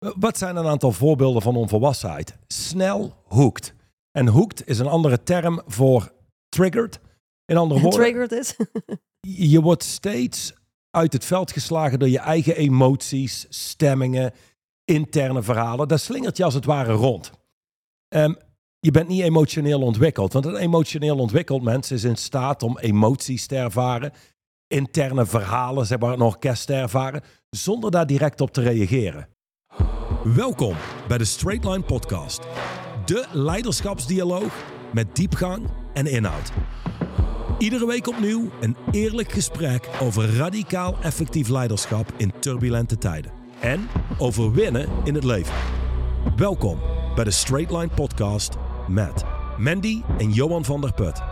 Eh, Wat zijn een aantal voorbeelden van onvolwassenheid? Snel hoekt. En hoekt is een andere term voor triggered. In andere woorden, Triggered is. je wordt steeds uit het veld geslagen door je eigen emoties, stemmingen, interne verhalen. Daar slingert je als het ware rond. Ehm, je bent niet emotioneel ontwikkeld, want een emotioneel ontwikkeld mens is in staat om emoties te ervaren, interne verhalen, zeg maar, een orkest te ervaren, zonder daar direct op te reageren. Welkom bij de Straight Line Podcast, de leiderschapsdialoog met diepgang en inhoud. Iedere week opnieuw een eerlijk gesprek over radicaal effectief leiderschap in turbulente tijden. En over winnen in het leven. Welkom bij de Straight Line Podcast met Mandy en Johan van der Put.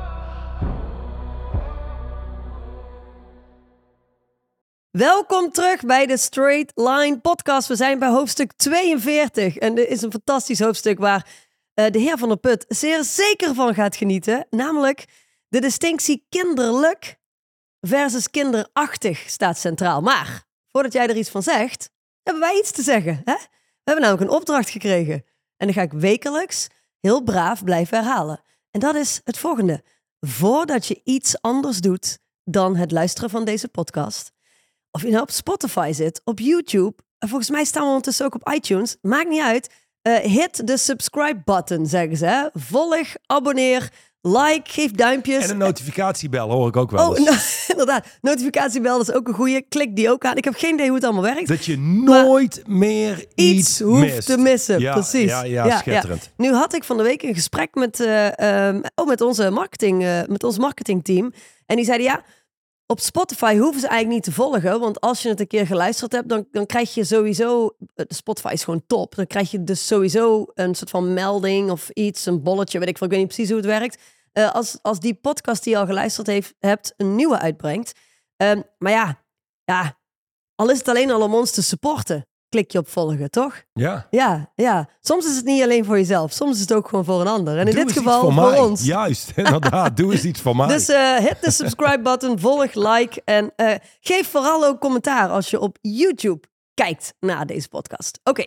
Welkom terug bij de Straight Line Podcast. We zijn bij hoofdstuk 42. En dit is een fantastisch hoofdstuk waar eh, de heer Van der Put zeer zeker van gaat genieten. Namelijk de distinctie kinderlijk versus kinderachtig staat centraal. Maar voordat jij er iets van zegt, hebben wij iets te zeggen. Hè? We hebben namelijk een opdracht gekregen. En die ga ik wekelijks heel braaf blijven herhalen. En dat is het volgende. Voordat je iets anders doet dan het luisteren van deze podcast, of je nou op Spotify zit, op YouTube, en volgens mij staan we ondertussen ook op iTunes, maakt niet uit. Eh, hit de subscribe button, zeggen ze. Hè? Volg, abonneer, like, geef duimpjes. En een notificatiebel hoor ik ook wel Oh, eens. nou, inderdaad. Notificatiebel is ook een goeie. Klik die ook aan. Ik heb geen idee hoe het allemaal werkt. Dat je nooit meer iets, Iets hoeft mist. te missen, Ja, precies. Ja, ja, schitterend. Nu had ik van de week een gesprek met, eh, ehm, oh, met, onze marketing, eh, met ons marketingteam. En die zeiden, ja, op Spotify hoeven ze eigenlijk niet te volgen. Want als je het een keer geluisterd hebt, dan, dan krijg je sowieso... eh, Spotify is gewoon top. Dan krijg je dus sowieso een soort van melding of iets, een bolletje, weet ik veel. Ik weet niet precies hoe het werkt. Eh, als, als die podcast die je al geluisterd heeft, hebt, een nieuwe uitbrengt. Ehm, maar ja, ja, al is het alleen al om ons te supporten, klik je op volgen, toch? Ja. Ja, ja. Soms is het niet alleen voor jezelf. Soms is het ook gewoon voor een ander. En in Doe dit geval voor, ons. Juist, inderdaad. Doe eens iets voor mij. Dus eh, hit de subscribe button, volg, like en eh, geef vooral ook commentaar als je op YouTube kijkt naar deze podcast. Oké,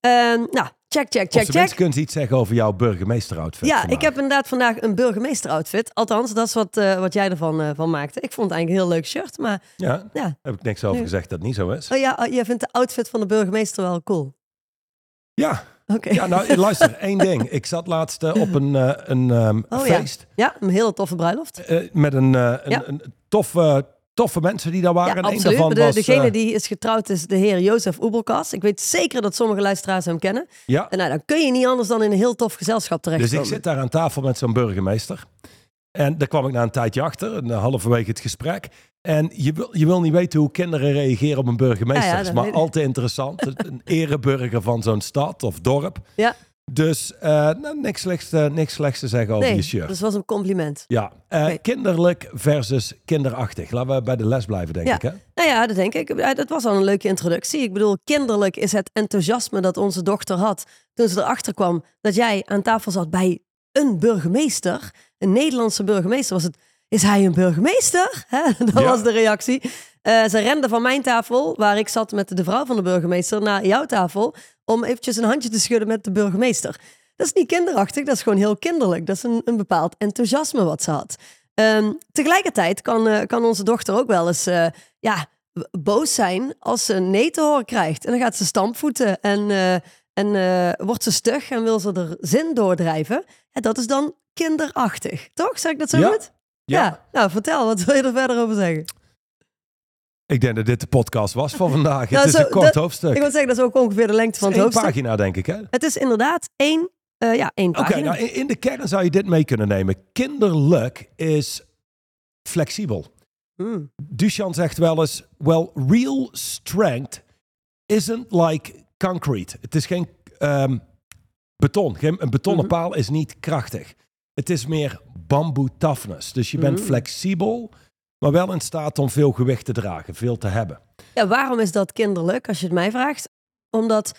Ehm, nou, check, check, check, check. kun je iets zeggen over jouw burgemeesteroutfit Ja, ik heb inderdaad vandaag een burgemeester-outfit. Althans, dat is wat, eh, wat jij ervan eh, van maakte. Ik vond het eigenlijk een heel leuk shirt, maar Ja, ja. heb ik niks over Nu- gezegd dat het niet zo is. Oh ja, jij vindt de outfit van de burgemeester wel cool. Ja, Oké. ja nou luister, één ding. Ik zat laatst eh, op een, een ehm, Oh feest Ja, een hele toffe bruiloft. met een, een, Ja. een toffe, toffe mensen die daar waren. Ja, En één absoluut. daarvan De, was, degene eh, die is getrouwd is de heer Jozef Oebelkas. Ik weet zeker dat sommige luisteraars hem kennen. ja, En nou, dan kun je niet anders dan in een heel tof gezelschap dus terechtkomen. ik zit daar aan tafel met zo'n burgemeester. En daar kwam ik na een tijdje achter, een halverwege het gesprek. En je wil, je wil niet weten hoe kinderen reageren op een burgemeester. Ja, ja, Dat is dat maar ik. altijd interessant. een ereburger van zo'n stad of dorp. Ja, Dus eh, nou, niks, slechts, te- niks slechts te zeggen over nee, je shirt. dat was een compliment. Ja, eh, kinderlijk versus kinderachtig. Laten we bij de les blijven, denk Ja. ik. Hè? Nou ja, dat denk ik. Dat was al een leuke introductie. Ik bedoel, kinderlijk is het enthousiasme dat onze dochter had toen ze erachter kwam dat jij aan tafel zat bij een burgemeester, een Nederlandse burgemeester. Was het, is hij een burgemeester? Hè? Dat Ja. was de reactie. Eh, ze rende van mijn tafel, waar ik zat met de vrouw van de burgemeester, naar jouw tafel om eventjes een handje te schudden met de burgemeester. Dat is niet kinderachtig, dat is gewoon heel kinderlijk. Dat is een, een bepaald enthousiasme wat ze had. Ehm, tegelijkertijd kan, eh, kan onze dochter ook wel eens eh, ja, boos zijn als ze een nee te horen krijgt. En dan gaat ze stampvoeten en, eh, en wordt ze stug en wil ze er zin doordrijven. En dat is dan kinderachtig, toch? Zeg ik dat zo Ja. goed? Ja. Nou, vertel, wat wil je er verder over zeggen? Ik denk dat dit de podcast was voor vandaag. Nou, het is zo- een kort dat- hoofdstuk. Ik wil zeggen, dat is ook ongeveer de lengte van het hoofdstuk. pagina, denk ik. Hè? Het is inderdaad één, eh, ja, één Oké, pagina. nou, in, de kern zou je dit mee kunnen nemen. Kinderlijk is flexibel. Hmm. Duchamp zegt wel eens: Well, real strength isn't like concrete. Het is geen ehm, beton. Geen, een betonnen Mhm. paal is niet krachtig. Het is meer bamboe toughness. Dus je bent Mhm. flexibel, maar wel in staat om veel gewicht te dragen, veel te hebben. Ja, waarom is dat kinderlijk, als je het mij vraagt? Omdat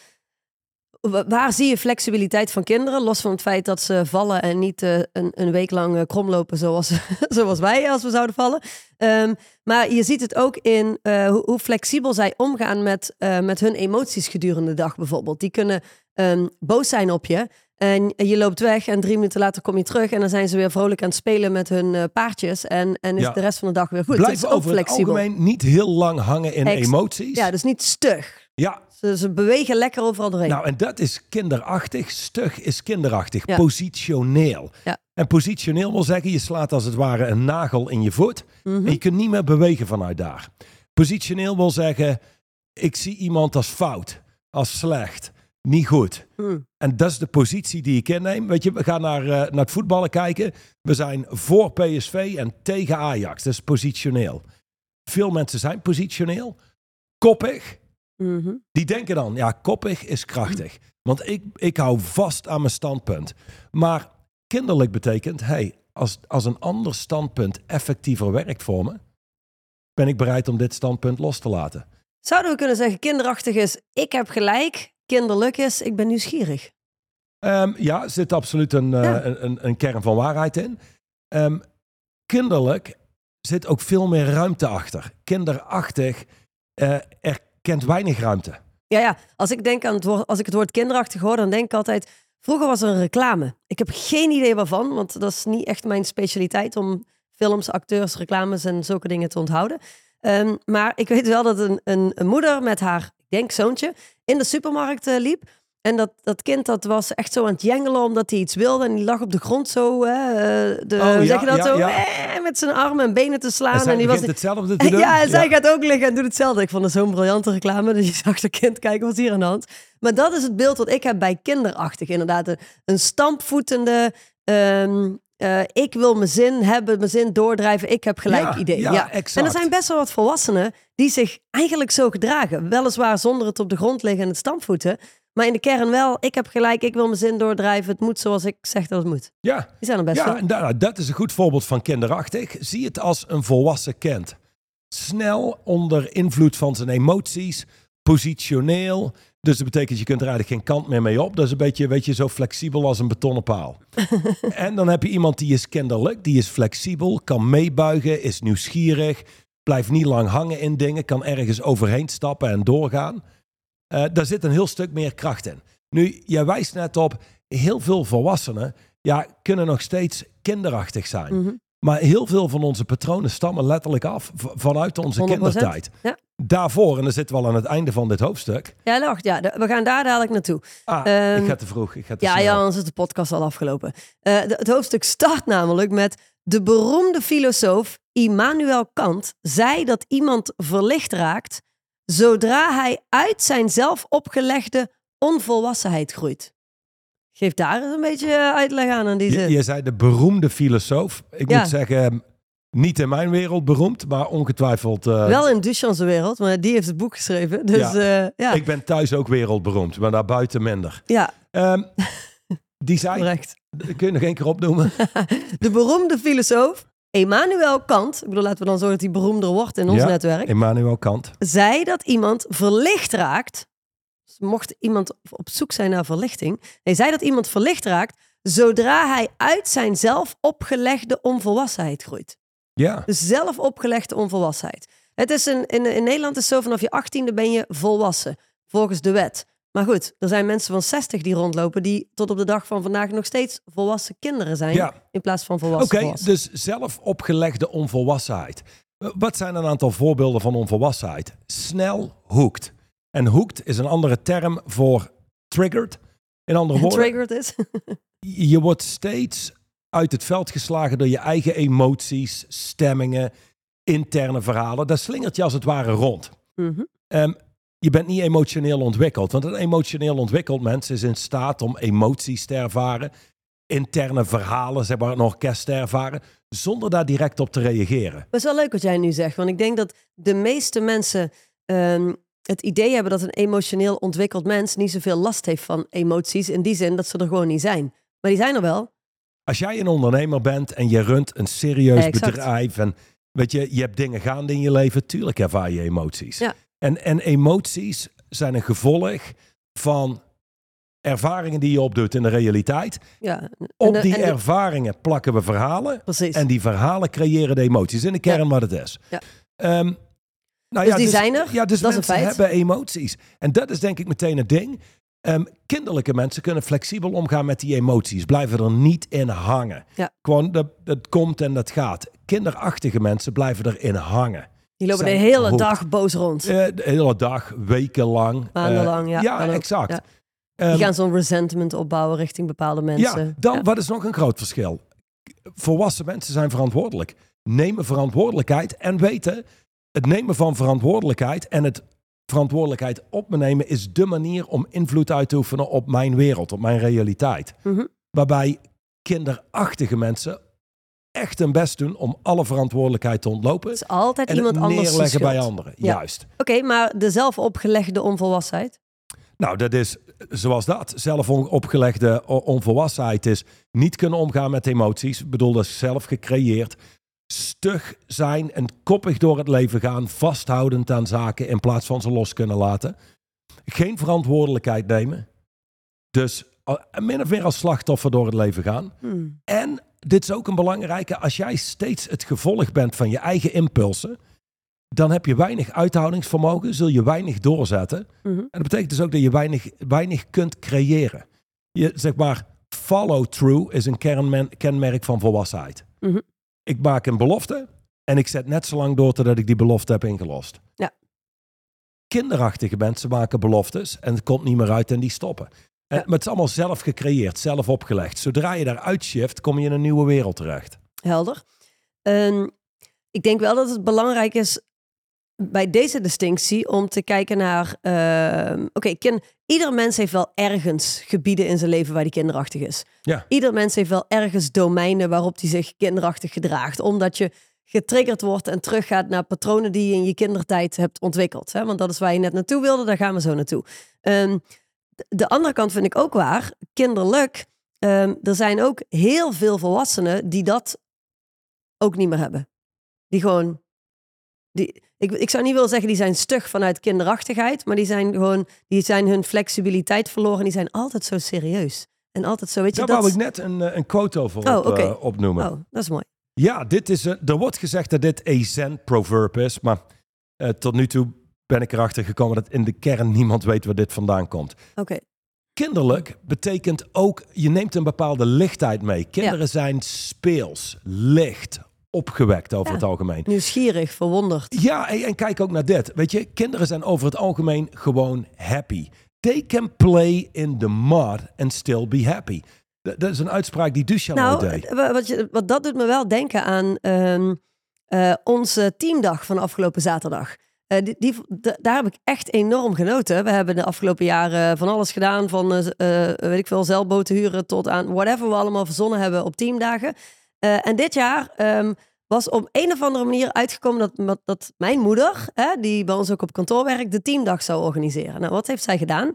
wa- waar zie je flexibiliteit van kinderen? Los van het feit dat ze vallen en niet eh, een, een week lang eh, kromlopen zoals, zoals wij als we zouden vallen. Ehm, maar je ziet het ook in eh, hoe, hoe flexibel zij omgaan met, met hun emoties gedurende de dag bijvoorbeeld. Die kunnen ehm, boos zijn op je. En je loopt weg en drie minuten later kom je terug. En dan zijn ze weer vrolijk aan het spelen met hun eh, paardjes. En, en is Ja. de rest van de dag weer goed. Het is ook over het flexibel. algemeen niet heel lang hangen in Ex- emoties. Ja, dus niet stug. ja, Ze, ze bewegen lekker overal doorheen. Nou, en dat is kinderachtig. Stug is kinderachtig. Ja. Positioneel. Ja. En positioneel wil zeggen, je slaat als het ware een nagel in je voet. Mhm. En je kunt niet meer bewegen vanuit daar. Positioneel wil zeggen, ik zie iemand als fout, als slecht, niet goed. Hmm. En dat is de positie die ik inneem. Weet je, we gaan naar, eh, naar het voetballen kijken. We zijn voor PSV en tegen Ajax. Dat is positioneel. Veel mensen zijn positioneel. Koppig, Mhm. die denken dan, ja, koppig is krachtig. Want ik, ik hou vast aan mijn standpunt. Maar kinderlijk betekent, hey, als, als een ander standpunt effectiever werkt voor me, ben ik bereid om dit standpunt los te laten. Zouden we kunnen zeggen, kinderachtig is, ik heb gelijk. Kinderlijk is, ik ben nieuwsgierig. Ehm, ja, er zit absoluut een, eh, een, een, een kern van waarheid in. Ehm, kinderlijk zit ook veel meer ruimte achter. Kinderachtig eh er kent weinig ruimte. Ja, ja. Als ik denk aan het woord, als ik het woord kinderachtig hoor, dan denk ik altijd. Vroeger was er een reclame. Ik heb geen idee waarvan, want dat is niet echt mijn specialiteit om films, acteurs, reclames en zulke dingen te onthouden. Ehm, maar ik weet wel dat een, een, een moeder met haar, denk zoontje, in de supermarkt eh, liep. En dat, dat kind dat was echt zo aan het jengelen omdat hij iets wilde. En die lag op de grond zo, hè, eh, de, Oh, ja, zeg je dat ja, zo, ja. Eh, met zijn armen en benen te slaan. En en die was hetzelfde te doen. ja, en zij gaat ook liggen en doet hetzelfde. Ik vond het zo'n briljante reclame. Dus je zag de kind kijken, wat is hier aan de hand? Maar dat is het beeld wat ik heb bij kinderachtig. Inderdaad, een, een stampvoetende... ehm, eh, ik wil mijn zin hebben, mijn zin doordrijven. Ik heb gelijk idee. ja, En er zijn best wel wat volwassenen die zich eigenlijk zo gedragen. Weliswaar zonder het op de grond liggen en het stampvoeten. Maar in de kern wel, ik heb gelijk, ik wil mijn zin doordrijven. Het moet zoals ik zeg dat het moet. Ja, Die zijn er best ja nou, dat is een goed voorbeeld van kinderachtig. Zie het als een volwassen kind. Snel onder invloed van zijn emoties, positioneel. Dus dat betekent je kunt er eigenlijk geen kant meer mee op. Dat is een beetje, weet je, zo flexibel als een betonnen paal. en dan heb je iemand die is kinderlijk, die is flexibel, kan meebuigen, is nieuwsgierig, blijft niet lang hangen in dingen, kan ergens overheen stappen en doorgaan. Eh, daar zit een heel stuk meer kracht in. Nu, jij wijst net op, heel veel volwassenen ja, kunnen nog steeds kinderachtig zijn. Mhm. Maar heel veel van onze patronen stammen letterlijk af vanuit onze 100%. kindertijd. Ja. Daarvoor, en dan zitten we al aan het einde van dit hoofdstuk. Ja, wacht, ja, we gaan daar dadelijk naartoe. Ah, Ehm, ik ga te vroeg. Ik ga te Ja, snel. ja, anders is de podcast al afgelopen. Eh, het hoofdstuk start namelijk met de beroemde filosoof Immanuel Kant zei dat iemand verlicht raakt zodra hij uit zijn zelf opgelegde onvolwassenheid groeit. Geef daar eens een beetje eh, uitleg aan aan die Je, zin. je zei de beroemde filosoof. Ik Ja. moet zeggen, niet in mijn wereld beroemd, maar ongetwijfeld. eh, Wel in Duchamps wereld, maar die heeft het boek geschreven. Dus Ja. ja. Ik ben thuis ook wereldberoemd, maar daarbuiten minder. ja Ehm, die zei, correct. kun je nog één keer opnoemen? De beroemde filosoof Immanuel Kant, ik bedoel, laten we dan zorgen dat hij beroemder wordt in ons Ja. netwerk. Immanuel Kant. zei dat iemand verlicht raakt. Dus mocht iemand op zoek zijn naar verlichting. Hij zei dat iemand verlicht raakt zodra hij uit zijn zelf opgelegde onvolwassenheid groeit. Ja. Dus zelf opgelegde onvolwassenheid. Het is een, in, in Nederland is het zo vanaf je achttiende ben je volwassen, volgens de wet. Maar goed, er zijn mensen van 60 die rondlopen die tot op de dag van vandaag nog steeds volwassen kinderen zijn. Ja. In plaats van Oké, volwassen volwassen. dus zelf opgelegde onvolwassenheid. Wat zijn een aantal voorbeelden van onvolwassenheid? Snel hoekt. En hoekt is een andere term voor triggered. In andere woorden, Triggered is. je wordt steeds uit het veld geslagen door je eigen emoties, stemmingen, interne verhalen. Dat slingert je als het ware rond. Ehm, je bent niet emotioneel ontwikkeld. Want een emotioneel ontwikkeld mens is in staat om emoties te ervaren, interne verhalen, zeg maar, een orkest te ervaren, zonder daar direct op te reageren. Maar het is wel leuk wat jij nu zegt. Want ik denk dat de meeste mensen ehm, het idee hebben dat een emotioneel ontwikkeld mens niet zoveel last heeft van emoties. In die zin dat ze er gewoon niet zijn. Maar die zijn er wel. Als jij een ondernemer bent en je runt een serieus Exact. bedrijf en weet je, je hebt dingen gaande in je leven, tuurlijk ervaar je emoties. Ja. En, en emoties zijn een gevolg van ervaringen die je opdoet in de realiteit. Ja. Op de- die de- ervaringen plakken we verhalen. Precies. En die verhalen creëren de emoties. In de kern wat het is. Ja. Ehm, nou Dus die zijn er, Ja, dus dat mensen hebben emoties. En dat is denk ik meteen het ding. Ehm, kinderlijke mensen kunnen flexibel omgaan met die emoties. Blijven er niet in hangen. Ja. Gewoon, dat, dat komt en dat gaat. Kinderachtige mensen blijven erin hangen. Die lopen de hele dag boos rond. Eh, de hele dag, wekenlang. Eh, Maandenlang, ja, Ja, exact. Ja. Ehm, Die gaan zo'n resentment opbouwen richting bepaalde mensen. ja, dan, Ja. wat is nog een groot verschil? Volwassen mensen zijn verantwoordelijk. Nemen verantwoordelijkheid en weten, het nemen van verantwoordelijkheid en het verantwoordelijkheid op me nemen is de manier om invloed uit te oefenen op mijn wereld, op mijn realiteit. Mhm. Waarbij kinderachtige mensen echt hun best doen om alle verantwoordelijkheid te ontlopen. Het is altijd En iemand het anders neerleggen bij anderen. Ja. Juist. Oké, maar de zelf opgelegde onvolwassenheid. Nou, dat is zoals dat. Zelf opgelegde onvolwassenheid is niet kunnen omgaan met emoties. Ik bedoel, dat is zelf gecreëerd. Stug zijn en koppig door het leven gaan. Vasthoudend aan zaken in plaats van ze los kunnen laten. Geen verantwoordelijkheid nemen. Dus eh, min of meer als slachtoffer door het leven gaan. Hmm. En dit is ook een belangrijke. Als jij steeds het gevolg bent van je eigen impulsen. Dan heb je weinig uithoudingsvermogen. Zul je weinig doorzetten. Mhm. En dat betekent dus ook dat je weinig, weinig kunt creëren. Je zeg maar, follow through is een kernmen- kenmerk van volwassenheid. Mhm. Ik maak een belofte en ik zet net zo lang door totdat ik die belofte heb ingelost. Ja. Kinderachtige mensen maken beloftes en het komt niet meer uit en die stoppen. En, Ja. Maar het is allemaal zelf gecreëerd, zelf opgelegd. Zodra je daaruit shift, kom je in een nieuwe wereld terecht. Helder. Ehm, ik denk wel dat het belangrijk is bij deze distinctie om te kijken naar. ehm, Oké, ieder mens heeft wel ergens gebieden in zijn leven waar die kinderachtig is. Ja. Ieder mens heeft wel ergens domeinen waarop hij zich kinderachtig gedraagt. Omdat je getriggerd wordt en teruggaat naar patronen die je in je kindertijd hebt ontwikkeld. Hè? Want dat is waar je net naartoe wilde, daar gaan we zo naartoe. Ehm, de- de andere kant vind ik ook waar. Kinderlijk. ehm, er zijn ook heel veel volwassenen die dat ook niet meer hebben. Die gewoon. Die, ik, ik zou niet willen zeggen die zijn stug vanuit kinderachtigheid, maar die zijn gewoon. Die zijn hun flexibiliteit verloren en die zijn altijd zo serieus. En altijd zo, weet je Daar dat. wou ik net een, eh, een quote over Oh, op, eh, opnoemen. Oh, dat is mooi. Ja, dit is, eh, er wordt gezegd dat dit een zen-proverb is, maar tot nu toe ben ik erachter gekomen dat in de kern niemand weet waar dit vandaan komt. Oké. Kinderlijk betekent ook, je neemt een bepaalde lichtheid mee. Kinderen zijn speels, licht, opgewekt over Ja. het algemeen. Nieuwsgierig, verwonderd. Ja, en, en kijk ook naar dit. Weet je, kinderen zijn over het algemeen gewoon happy. They can play in the mud and still be happy. Dat, dat is een uitspraak die Duchamp Nou, deed. wa- wat, je, wat dat doet me wel denken aan ehm, eh, onze teamdag van afgelopen zaterdag. Eh, die, daar heb ik echt enorm genoten. We hebben de afgelopen jaren van alles gedaan. Van, eh, weet ik veel, zeilboten huren tot aan whatever we allemaal verzonnen hebben op teamdagen. En dit jaar ehm, was op een of andere manier uitgekomen dat, dat, mijn moeder, hè, die bij ons ook op kantoor werkt, de teamdag zou organiseren. Nou, wat heeft zij gedaan?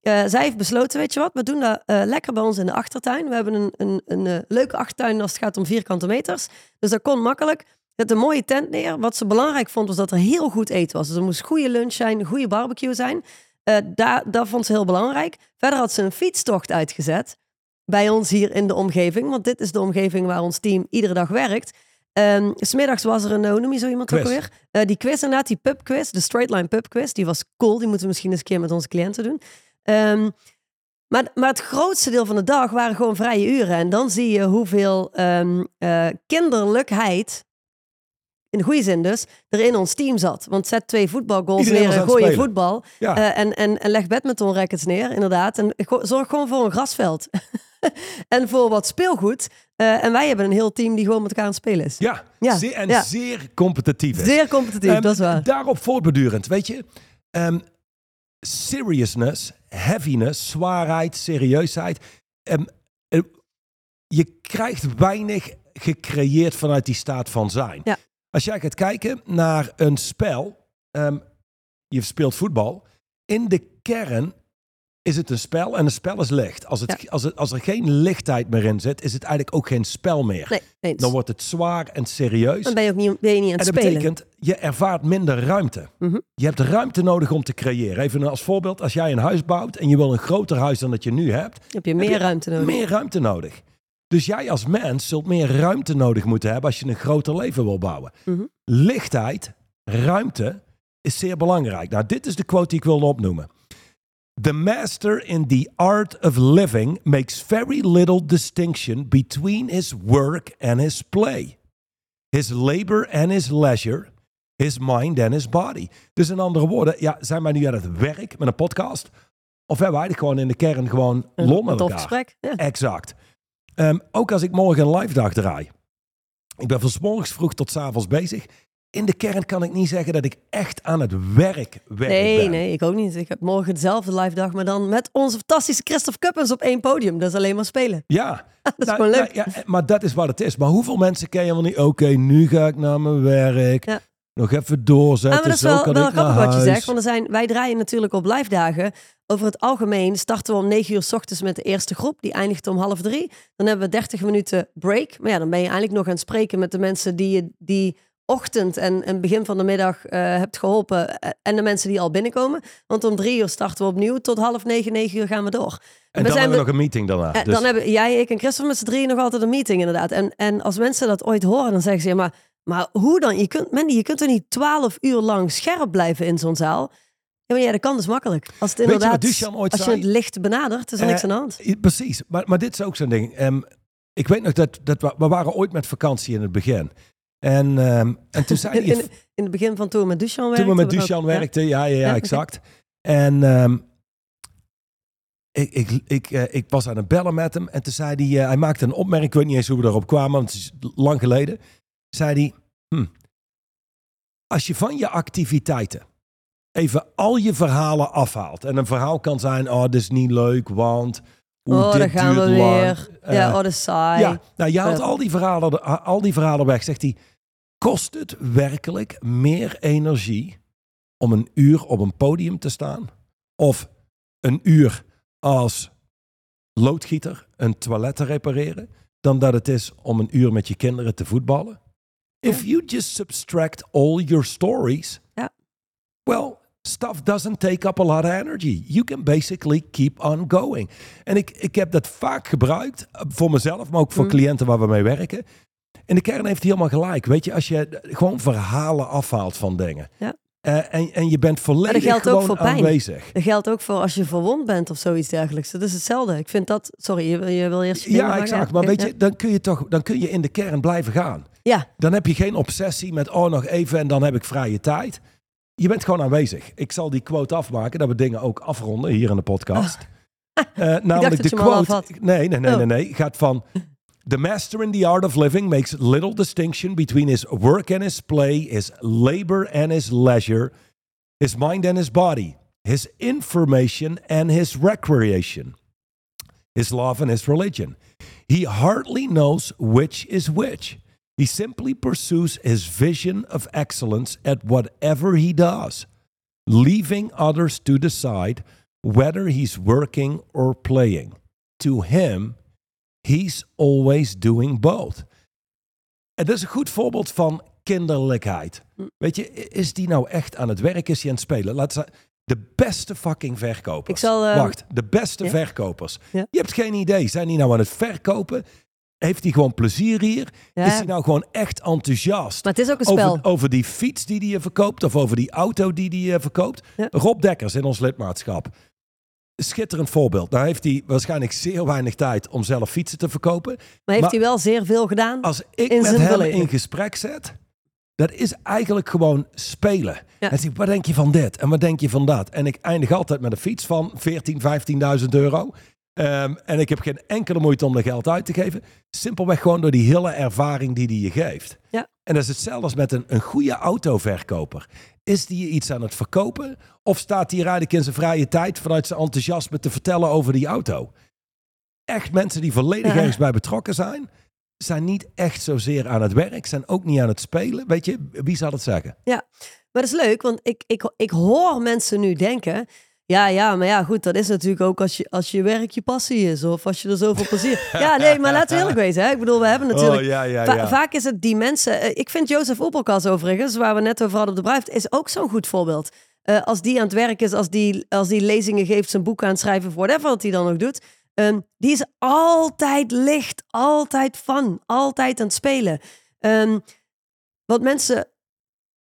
Zij heeft besloten, weet je wat, we doen dat lekker bij ons in de achtertuin. We hebben een, een, een leuke achtertuin als het gaat om vierkante meters. Dus dat kon makkelijk. Zet een mooie tent neer. Wat ze belangrijk vond, was dat er heel goed eten was. Dus er moest goede lunch zijn, goede barbecue zijn. Eh daar, dat vond ze heel belangrijk. Verder had ze een fietstocht uitgezet bij ons hier in de omgeving. Want dit is de omgeving waar ons team iedere dag werkt. S Smiddags was er een, hoe noem je zo iemand ook Quiz. alweer? Eh, die quiz inderdaad, die pub quiz, de straight line pub quiz. Die was cool, die moeten we misschien eens een keer met onze cliënten doen. Ehm, maar, maar het grootste deel van de dag waren gewoon vrije uren. En dan zie je hoeveel ehm, eh, kinderlijkheid, in de goede zin dus, er in ons team zat. Want zet twee voetbalgoals Iedereen neer en gooi je voetbal. Ja. Eh, en, en, en leg badminton rackets neer, inderdaad. En zorg gewoon voor een grasveld. en voor wat speelgoed. Eh, en wij hebben een heel team die gewoon met elkaar aan het spelen is. Ja, Ja, zeer, en ja. zeer competitief is. Zeer competitief, Ehm, dat is waar. Daarop voortbedurend, weet je. ehm, seriousness, heaviness, zwaarheid, serieusheid. eh, je krijgt weinig gecreëerd vanuit die staat van zijn. Ja. Als jij gaat kijken naar een spel, ehm, je speelt voetbal. In de kern is het een spel en een spel is licht. Als, het, als, het, als er geen lichtheid meer in zit, is het eigenlijk ook geen spel meer. Nee, eens. Dan wordt het zwaar en serieus. Dan ben je ook niet, ben je niet aan En het dat spelen. betekent, je ervaart minder ruimte. Mhm. Je hebt ruimte nodig om te creëren. Even als voorbeeld, als jij een huis bouwt en je wil een groter huis dan dat je nu hebt, heb je meer je ruimte nodig. meer ruimte nodig. Dus jij als mens zult meer ruimte nodig moeten hebben als je een groter leven wil bouwen. Mhm. Lichtheid, ruimte is zeer belangrijk. Nou, dit is de quote die ik wilde opnoemen. The master in the art of living makes very little distinction between his work and his play, his labor and his leisure, his mind and his body. Dus in andere woorden, ja, zijn wij nu aan het werk met een podcast? Of hebben wij eigenlijk gewoon in de kern gewoon Een- lol een met elkaar? gesprek. Ja. Exact. Ehm, ook als ik morgen een live dag draai. Ik ben van 's morgens vroeg tot 's avonds bezig. In de kern kan ik niet zeggen dat ik echt aan het werk, werk Nee, ben. nee, ik ook niet. Ik heb morgen dezelfde live dag, maar dan met onze fantastische Christophe Kuppens op één podium. Dat is alleen maar spelen. Ja. Dat is Nou, gewoon leuk. nou, ja, maar dat is wat het is. Maar hoeveel mensen ken je wel niet? Oké, nu ga ik naar mijn werk. Ja. Nog even doorzetten. maar dat is zo wel, kan wel grappig wat je zegt. Want er zijn, wij draaien natuurlijk op live dagen. Over het algemeen starten we om 9 uur s ochtends met de eerste groep. Die eindigt om half drie. Dan hebben we 30 minuten break. Maar ja, dan ben je eigenlijk nog aan het spreken met de mensen die je die ochtend en, en begin van de middag eh, hebt geholpen. eh, En de mensen die al binnenkomen. Want om drie uur starten we opnieuw. Tot half negen, negen uur gaan we door. En dan zijn hebben we nog een meeting daarna. Eh, Dus- Dan hebben jij, ik en Christophe met z'n drieën nog altijd een meeting inderdaad. En, en als mensen dat ooit horen, dan zeggen ze... Ja, maar, maar hoe dan? Je kunt, Mandy, je kunt er niet twaalf uur lang scherp blijven in zo'n zaal. Ja, maar ja, dat kan dus makkelijk. Als het je inderdaad, ooit als je zei? het licht benadert, is er niks Eh, aan de hand. Precies, maar, maar dit is ook zo'n ding. Ehm, ik weet nog dat, dat we, we waren ooit met vakantie in het begin. En, ehm, en toen zei In, hij, in, in het begin van toen we met Duchamp werkten. toen we met Duchan ja. werkten, ja, ja, ja, exact. En ehm, ik, ik, ik, eh, ik was aan het bellen met hem en toen zei hij, eh, hij maakte een opmerking, ik weet niet eens hoe we erop kwamen, want het is lang geleden. Zei hij, hm, als je van je activiteiten even al je verhalen afhaalt. En een verhaal kan zijn, oh, dit is niet leuk, want... oeh, Oh, dit gaan we lang. weer. Eh, ja, oh, dat is saai. ja, nou, je haalt al die, verhalen, er- al die verhalen weg. Zegt hij, kost het werkelijk meer energie om een uur op een podium te staan? Of een uur als loodgieter een toilet te repareren? Dan dat het is om een uur met je kinderen te voetballen? If you just subtract all your stories, Ja. well, stuff doesn't take up a lot of energy. You can basically keep on going. En ik, ik heb dat vaak gebruikt, eh, voor mezelf, maar ook voor Mm. cliënten waar we mee werken. In de kern heeft hij helemaal gelijk. Weet je, als je gewoon verhalen afhaalt van dingen. Ja. Eh, en, en je bent volledig geldt ook voor pijn. aanwezig. Dat geldt ook voor als je verwond bent of zoiets dergelijks. Dat is hetzelfde. Ik vind dat... Sorry, je, wil- je wil eerst je Ja, maken? exact. Maar weet je, dan kun je toch dan kun je in de kern blijven gaan. Ja, Dan heb je geen obsessie met, oh, nog even en dan heb ik vrije tijd. Je bent gewoon aanwezig. Ik zal die quote afmaken, dat we dingen ook afronden hier in de podcast. Eh, namelijk dat de quote. had. Nee, nee, nee, Oh. nee, nee. Gaat van. The master in the art of living makes little distinction between his work and his play, his labor and his leisure, his mind and his body, his information and his recreation, his love and his religion. He hardly knows which is which. He simply pursues his vision of excellence at whatever he does, leaving others to decide whether he's working or playing. To him, he's always doing both. En dat is een goed voorbeeld van kinderlijkheid. Weet je, is die nou echt aan het werk? Is hij aan het spelen? Laat ze, de beste fucking verkopers. Ik zal, eh, Wacht, de beste ja? verkopers. Ja. Je hebt geen idee. Zijn die nou aan het verkopen? Heeft hij gewoon plezier hier? Ja. Is hij nou gewoon echt enthousiast? maar het is ook een spel. Over, over die fiets die hij verkoopt of over die auto die hij verkoopt. Ja. Rob Dekkers in ons lidmaatschap. Schitterend voorbeeld. Nou heeft hij waarschijnlijk zeer weinig tijd om zelf fietsen te verkopen. Maar heeft maar- hij wel zeer veel gedaan? Als ik In met zijn hem verleden. in gesprek zet, dat is eigenlijk gewoon spelen. Ja. En zeg, wat denk je van dit? En wat denk je van dat? En ik eindig altijd met een fiets van 14, 15.000 euro. Ehm, en ik heb geen enkele moeite om er geld uit te geven. Simpelweg gewoon door die hele ervaring die die je geeft. Ja. En dat is hetzelfde als met een, een goede autoverkoper. Is die iets aan het verkopen? Of staat er eigenlijk in zijn vrije tijd vanuit zijn enthousiasme te vertellen over die auto? Echt mensen die volledig Ja. ergens bij betrokken zijn, zijn niet echt zozeer aan het werk, zijn ook niet aan het spelen. Weet je, wie zal het zeggen? Maar dat is leuk, want ik, ik, ik hoor mensen nu denken... Ja, ja, maar ja, goed, dat is natuurlijk ook als je, als je werk je passie is. Of als je er zoveel plezier... Ja, nee, maar laten we eerlijk wezen. Hè? Ik bedoel, we hebben natuurlijk... Oh, ja, ja, va- ja. vaak is het die mensen... eh, Ik vind Jozef Oepelkas overigens, waar we net over hadden op de bruift, is ook zo'n goed voorbeeld. Eh, als die aan het werk is, als die, als die lezingen geeft, zijn boek aan het schrijven, whatever wat hij dan ook doet. ehm, die is altijd licht, altijd fun, altijd aan het spelen. Ehm, wat mensen,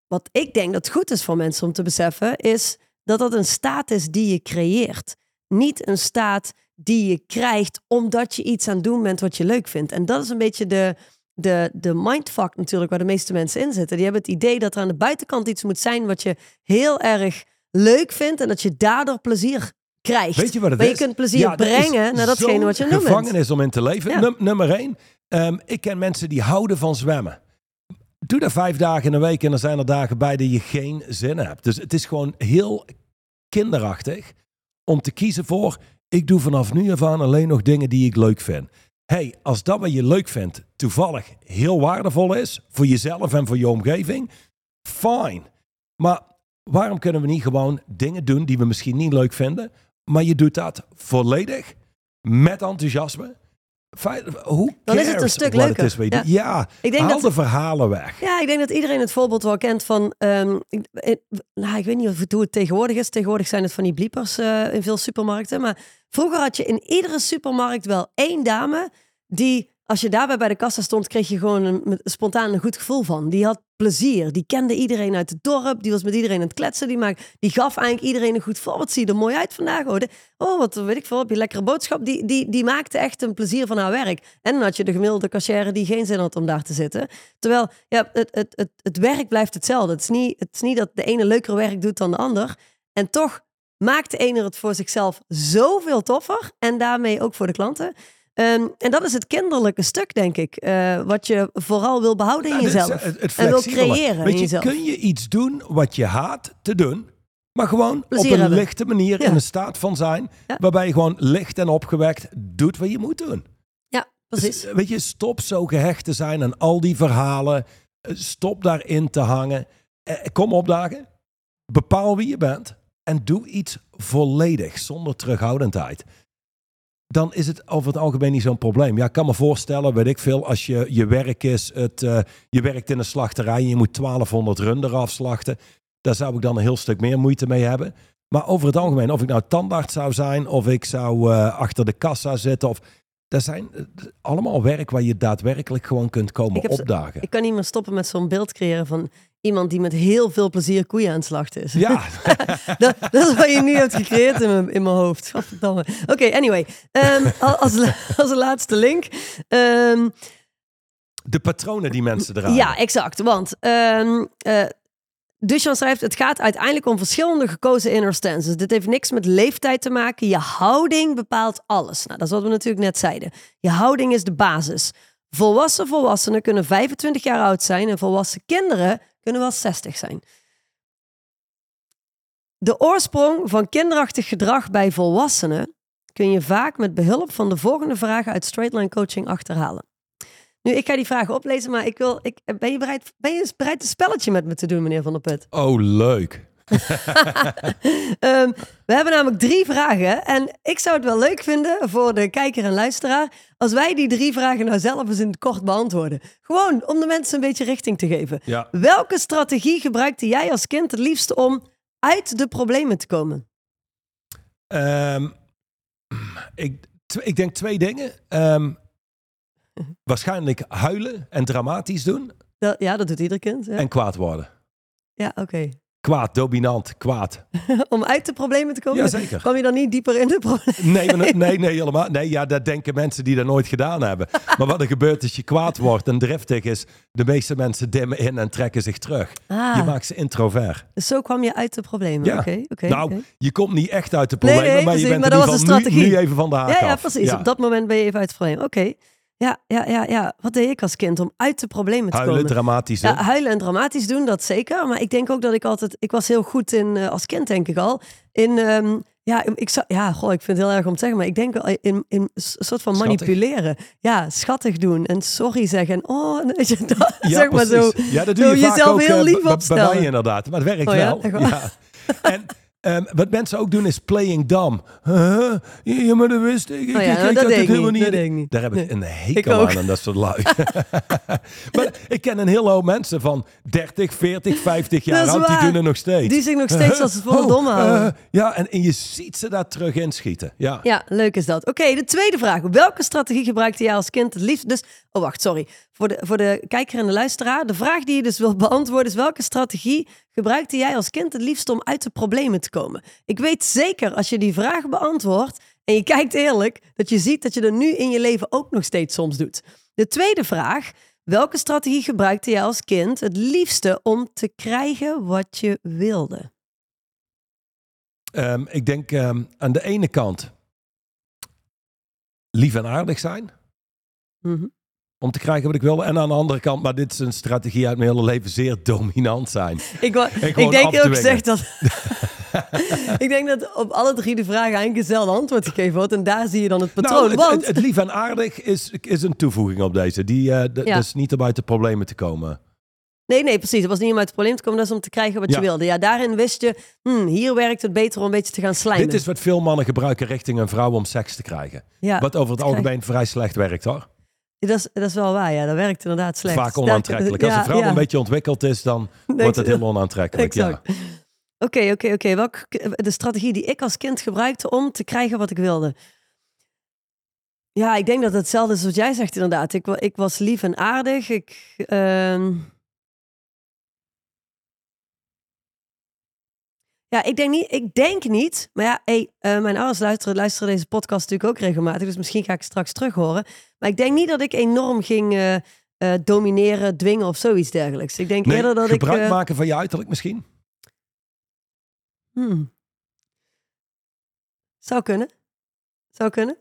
wat ik denk dat goed is voor mensen om te beseffen, is dat dat een staat is die je creëert. Niet een staat die je krijgt omdat je iets aan het doen bent wat je leuk vindt. En dat is een beetje de, de, de mindfuck natuurlijk waar de meeste mensen in zitten. Die hebben het idee dat er aan de buitenkant iets moet zijn wat je heel erg leuk vindt en dat je daardoor plezier krijgt. Weet je wat het maar is? je kunt plezier Ja, brengen naar datgene wat je doen bent. gevangenis om in te leven. Ja. Nummer één. ehm, ik ken mensen die houden van zwemmen. Doe dat vijf dagen in een week en dan zijn er dagen bij dat je geen zin hebt. Dus het is gewoon heel kinderachtig om te kiezen voor... ik doe vanaf nu af aan alleen nog dingen die ik leuk vind. hey, als dat wat je leuk vindt toevallig heel waardevol is... voor jezelf en voor je omgeving, fine. Maar waarom kunnen we niet gewoon dingen doen die we misschien niet leuk vinden... maar je doet dat volledig, met enthousiasme... Hoe Dan is het een stuk leuker. Is? Ja. ja, Ik denk haal dat- de verhalen weg. Ja, ik denk dat iedereen het voorbeeld wel kent van. ehm, ik, ik- nou, ik weet niet of het, hoe het tegenwoordig is. Tegenwoordig zijn het van die bliepers eh, in veel supermarkten. Maar vroeger had je in iedere supermarkt wel één dame die. Als je daarbij bij de kassa stond, kreeg je gewoon een, spontaan een goed gevoel van. Die had plezier. Die kende iedereen uit het dorp. Die was met iedereen aan het kletsen. Die, maak, die gaf eigenlijk iedereen een goed. Wat zie er mooi uit vandaag. Oh, oh wat weet ik veel. Heb je lekkere boodschap. Die, die, die maakte echt een plezier van haar werk. En dan had je de gemiddelde cashier die geen zin had om daar te zitten. Terwijl ja, het, het, het, het werk blijft hetzelfde. Het is, niet, het is niet dat de ene leuker werk doet dan de ander. En toch maakt de ene het voor zichzelf zoveel toffer. En daarmee ook voor de klanten. Ehm, en dat is het kinderlijke stuk, denk ik. eh, wat je vooral wil behouden in jezelf. het- het en wil creëren Weet in je, jezelf. kun je iets doen wat je haat te doen, maar gewoon Plezier op een hebben. lichte manier Ja. in een staat van zijn, Ja. waarbij je gewoon licht en opgewekt doet wat je moet doen. Ja, Dus, precies. eh, weet je, stop zo gehecht te zijn aan al die verhalen. Eh, Stop daarin te hangen. Eh, Kom opdagen. Bepaal wie je bent. En doe iets volledig, zonder terughoudendheid. Dan is het over het algemeen niet zo'n probleem. Ja, ik kan me voorstellen, weet ik veel, als je, je werk is, het, eh, je werkt in een slachterij en je moet 1200 runder afslachten. Daar zou ik dan een heel stuk meer moeite mee hebben. Maar over het algemeen, of ik nou tandarts zou zijn, of ik zou eh, achter de kassa zitten, of dat zijn eh, allemaal werk waar je daadwerkelijk gewoon kunt komen Ik opdagen. Ik kan niet meer stoppen met zo'n beeld creëren van iemand die met heel veel plezier koeien aan het slachten is. Ja, dat, dat is wat je nu hebt gecreëerd in mijn, in mijn hoofd. Oké, anyway. Ehm, al- als, als laatste link. Ehm, de patronen die mensen dragen. ja, exact. Want ehm eh, Duchamp schrijft, het gaat uiteindelijk om verschillende gekozen inner stances. Dit heeft niks met leeftijd te maken. Je houding bepaalt alles. Nou, dat is wat we natuurlijk net zeiden. Je houding is de basis. Volwassen volwassenen kunnen 25 jaar oud zijn en volwassen kinderen kunnen wel 60 zijn. De oorsprong van kinderachtig gedrag bij volwassenen kun je vaak met behulp van de volgende vragen uit Straightline Coaching achterhalen. Nu, ik ga die vragen oplezen, maar ik wil, ik, ben, je bereid, ben je bereid een spelletje met me te doen, meneer Van der Put? Oh, leuk. Ehm, we hebben namelijk drie vragen. En ik zou het wel leuk vinden voor de kijker en luisteraar. als wij die drie vragen nou zelf eens in het kort beantwoorden. Gewoon om de mensen een beetje richting te geven. Ja. Welke strategie gebruikte jij als kind het liefst om uit de problemen te komen? Ehm, ik, ik denk twee dingen. Ehm, waarschijnlijk huilen en dramatisch doen Dat- ja, dat doet ieder kind. Ja, en kwaad worden. ja oké. Kwaad, dominant, kwaad. om uit de problemen te komen? Jazeker. Kwam je dan niet dieper in de problemen? Nee, nee, nee, helemaal. Nee, ja, dat denken mensen die dat nooit gedaan hebben. Maar wat er gebeurt als je kwaad wordt en driftig is, de meeste mensen dimmen in en trekken zich terug. Ah, Je maakt ze introvert. dus zo kwam je uit de problemen. Ja. Oké, oké. nou, je komt niet echt uit de problemen, nee, maar je precies, bent maar dat was nu, even van de haak Ja, precies. Op dat moment ben je even uit het probleem. Oké. Ja, ja, ja, ja. Wat deed ik als kind om uit de problemen te Huilen, komen? dramatisch. Ja, huilen en dramatisch doen, dat zeker. Maar ik denk ook dat ik altijd... Ik was heel goed in, eh, als kind denk ik al, in... ehm, ja, ik zou, ja, goh, ik vind het heel erg om te zeggen, maar ik denk wel in, in een soort van Schattig. manipuleren. Ja, schattig doen en sorry zeggen. En oh, weet je, dat, Ja, zeg maar zo. Ja, dat doe zo je vaak jezelf ook heel eh, lief b- bij opstellen. mij inderdaad. Maar het werkt Oh ja? wel. Ja. En Ehm, wat mensen ook doen is playing dumb. Huh? Ja, maar dat wist ik. Ik, Oh ja, ik, ik dat had het ik helemaal niet. Daar heb ik een hekel aan en dat soort lui. maar ik ken een hele hoop mensen van 30, 40, 50 jaar oud. Die doen het nog steeds. Die zich nog steeds als het Oh, domme houden. eh, ja, en, en je ziet ze daar terug inschieten. Ja. Ja, leuk is dat. Oké, de tweede vraag. Welke strategie gebruikte jij als kind het liefst? Dus, oh wacht, sorry. Voor de, voor de kijker en de luisteraar. De vraag die je dus wilt beantwoorden is... welke strategie gebruikte jij als kind het liefst om uit de problemen te komen? Ik weet zeker, als je die vraag beantwoordt... en je kijkt eerlijk, dat je ziet dat je dat nu in je leven ook nog steeds soms doet. De tweede vraag... Welke strategie gebruikte jij als kind het liefste om te krijgen wat je wilde? Ehm, ik denk ehm, aan de ene kant lief en aardig zijn. Mhm. Om te krijgen wat ik wilde. En aan de andere kant, maar dit is een strategie uit mijn hele leven, zeer dominant zijn. Ik, gewoon ik denk ook gezegd dat. ik denk dat op alle drie de vragen eigenlijk hetzelfde antwoord gegeven wordt. En daar zie je dan het patroon. Nou, het, want het, het lief en aardig is, is een toevoeging op deze. Die, eh, d- Ja. Dus niet om uit de problemen te komen. Nee, nee, precies. Het was niet om uit het probleem te komen, dat is om te krijgen wat Ja. je wilde. Ja, daarin wist je, hmm, hier werkt het beter om een beetje te gaan slijmen. Dit is wat veel mannen gebruiken richting een vrouw om seks te krijgen. ja, Wat over het algemeen vrij slecht werkt hoor. Dat, is, dat is wel waar, ja. Dat werkt inderdaad slecht. Vaak onaantrekkelijk. Als een vrouw ja. een beetje ontwikkeld is, dan Denk wordt het heel onaantrekkelijk. Ja. Oké, oké, oké. Welke De strategie die ik als kind gebruikte om te krijgen wat ik wilde. Ja, ik denk dat het hetzelfde is wat jij zegt inderdaad. Ik, ik was lief en aardig. Ik, ehm, Ja, ik denk niet. Ik denk niet. Maar ja, hey, eh, mijn ouders luisteren, luisteren deze podcast natuurlijk ook regelmatig. Dus misschien ga ik straks terug horen. Maar ik denk niet dat ik enorm ging eh, eh, domineren, dwingen of zoiets dergelijks. Ik denk Nee, eerder dat gebruik ik. eh, maken van je uiterlijk misschien? Hmm. Zou kunnen. Zou kunnen.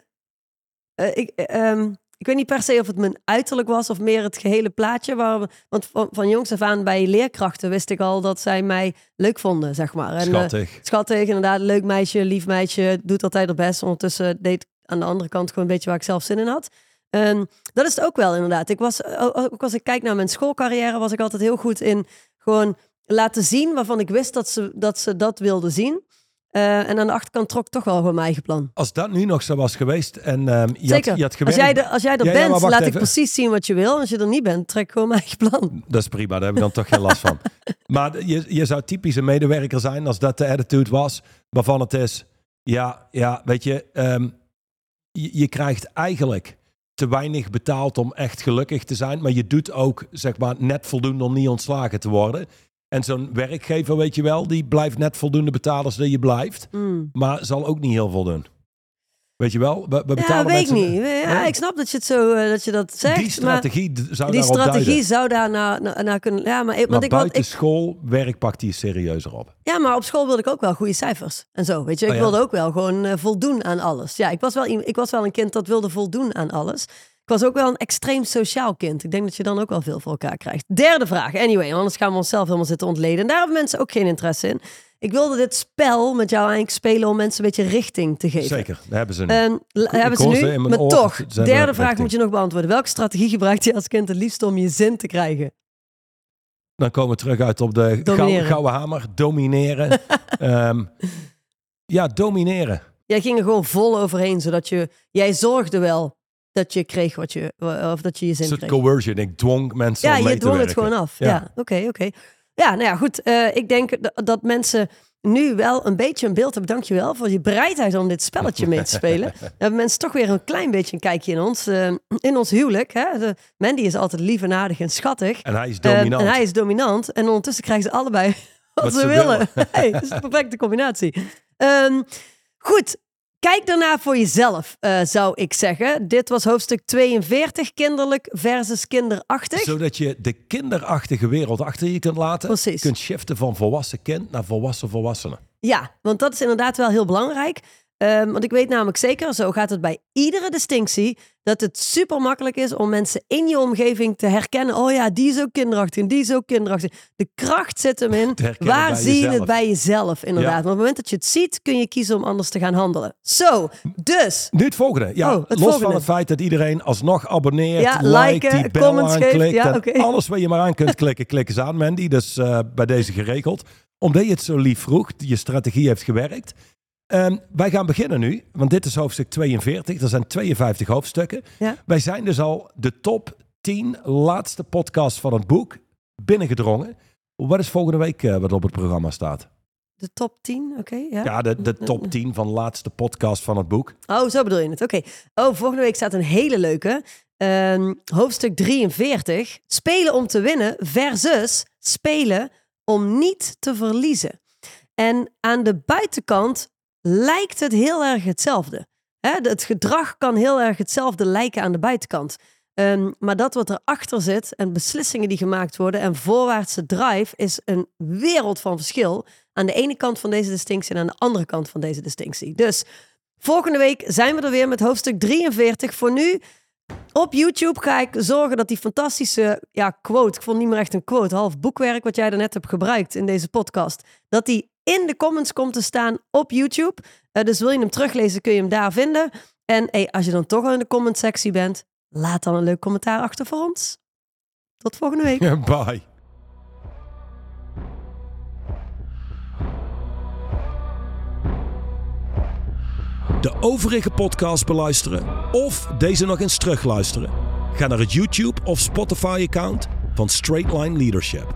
Ik, eh, ehm, ik weet niet per se of het mijn uiterlijk was of meer het gehele plaatje. Waar want van, van jongs af aan bij leerkrachten wist ik al dat zij mij leuk vonden, zeg maar. En, eh, Schattig. schattig, inderdaad. Leuk meisje, lief meisje. Doet altijd het best. Ondertussen deed ik aan de andere kant gewoon een beetje waar ik zelf zin in had. En dat is het ook wel inderdaad. Ik was, ook ook als ik kijk naar mijn schoolcarrière, was ik altijd heel goed in gewoon laten zien waarvan ik wist dat ze dat, ze dat wilden zien. Eh, en aan de achterkant trok toch wel gewoon mijn eigen plan. Als dat nu nog zo was geweest en ehm, je, Zeker. Had, je had als, gewerkt... jij er, als jij er Ja, bent, laat ik precies zien wat je wil. Als je er niet bent, trek gewoon mijn eigen plan. Dat is prima, daar heb ik dan toch geen last van. Maar je, je zou typisch een medewerker zijn als dat de attitude was, waarvan het is, ja, ja weet je, ehm, je, je krijgt eigenlijk te weinig betaald om echt gelukkig te zijn, maar je doet ook, zeg maar, net voldoende om niet ontslagen te worden. En zo'n werkgever, weet je wel, die blijft net voldoende betalen zodat je blijft, Hmm. maar zal ook niet heel veel doen. Weet je wel, we, we Ja, betalen weet ik mensen... niet. Ja, Nee? ik snap dat je het zo eh, dat je dat zegt. Die maar strategie d- zou die strategie duiden. zou daar naar, naar, naar kunnen. Ja, maar, ik- Maar want ik, want buiten ik, school werk pakt die serieuzer op. Ja, maar op school wilde ik ook wel goede cijfers. En zo, weet je. Ik Oh ja? wilde ook wel gewoon eh, voldoen aan alles. Ja, ik was, wel, ik was wel een kind dat wilde voldoen aan alles. Ik was ook wel een extreem sociaal kind. Ik denk dat je dan ook wel veel voor elkaar krijgt. Derde vraag. Anyway, anders gaan we onszelf helemaal zitten ontleden. En daar hebben mensen ook geen interesse in. Ik wilde dit spel met jou eigenlijk spelen om mensen een beetje richting te geven. Zeker, daar hebben ze nu. En hebben ze nu, maar oor, toch, derde er vraag richting. moet je nog beantwoorden. Welke strategie gebruikte je als kind het liefst om je zin te krijgen? Dan komen we terug uit op de gou- gouden hamer. Domineren. Ehm, ja, domineren. Jij ging er gewoon vol overheen, zodat je, jij zorgde wel dat je kreeg wat je, of dat je je zin kreeg. coercion. Ik dwong mensen Ja, om mee je te dwong het gewoon af. Ja. Ja, oké, oké. Ja, nou ja, goed. eh, ik denk dat mensen nu wel een beetje een beeld hebben. Dankjewel voor je bereidheid om dit spelletje mee te spelen. Dan hebben mensen toch weer een klein beetje een kijkje in ons, eh, in ons huwelijk. Hè? De, Mandy is altijd lief en aardig en schattig. En hij is Eh, dominant. en hij is dominant. En ondertussen krijgen ze allebei wat, Wat ze, ze willen. willen. hey, dat is een perfecte combinatie. Ehm, goed, kijk daarna voor jezelf, eh, zou ik zeggen. Dit was hoofdstuk 42, kinderlijk versus kinderachtig. Zodat je de kinderachtige wereld achter je kunt laten. Precies. Kunt shiften van volwassen kind naar volwassen volwassene. Ja, want dat is inderdaad wel heel belangrijk. Ehm, want ik weet namelijk zeker, zo gaat het bij iedere distinctie, dat het super makkelijk is om mensen in je omgeving te herkennen. Oh ja, die is ook kinderachtig en die is ook kinderachtig. De kracht zit hem in. Waar zie je het bij jezelf, inderdaad. Ja. Maar op het moment dat je het ziet, kun je kiezen om anders te gaan handelen. Zo, dus. Nu het volgende. Ja, Oh, het los volgende. van het feit dat iedereen alsnog abonneert, Ja, liken, die bel aanklikt. Ja. Alles wat je maar aan kunt klikken, klikken ze aan, Mandy. Dus eh, bij deze geregeld. omdat je het zo lief vroeg. Je strategie heeft gewerkt. Ehm, wij gaan beginnen nu, want dit is hoofdstuk 42. Er zijn 52 hoofdstukken. Ja. Wij zijn dus al de top 10 laatste podcast van het boek binnengedrongen. Wat is volgende week eh, wat op het programma staat? De top 10, oké. ja. Ja, de, de top 10 van de laatste podcast van het boek. Oh, zo bedoel je het. Oké. Oh, volgende week staat een hele leuke. Ehm, hoofdstuk 43. Spelen om te winnen versus spelen om niet te verliezen. En aan de buitenkant lijkt het heel erg hetzelfde. Hè, het gedrag kan heel erg hetzelfde lijken aan de buitenkant. Ehm, maar dat wat erachter zit en beslissingen die gemaakt worden en voorwaartse drive is een wereld van verschil aan de ene kant van deze distinctie en aan de andere kant van deze distinctie. Dus volgende week zijn we er weer met hoofdstuk 43. Voor nu op YouTube ga ik zorgen dat die fantastische ja, quote, ik vond niet meer echt een quote, half boekwerk wat jij daarnet hebt gebruikt in deze podcast, dat die in de comments komt te staan op YouTube. Eh, dus wil je hem teruglezen, kun je hem daar vinden. En hey, als je dan toch al in de comment sectie bent, laat dan een leuk commentaar achter voor ons. Tot volgende week. Bye. De overige podcast beluisteren of deze nog eens terugluisteren? Ga naar het YouTube of Spotify account van Straight Line Leadership.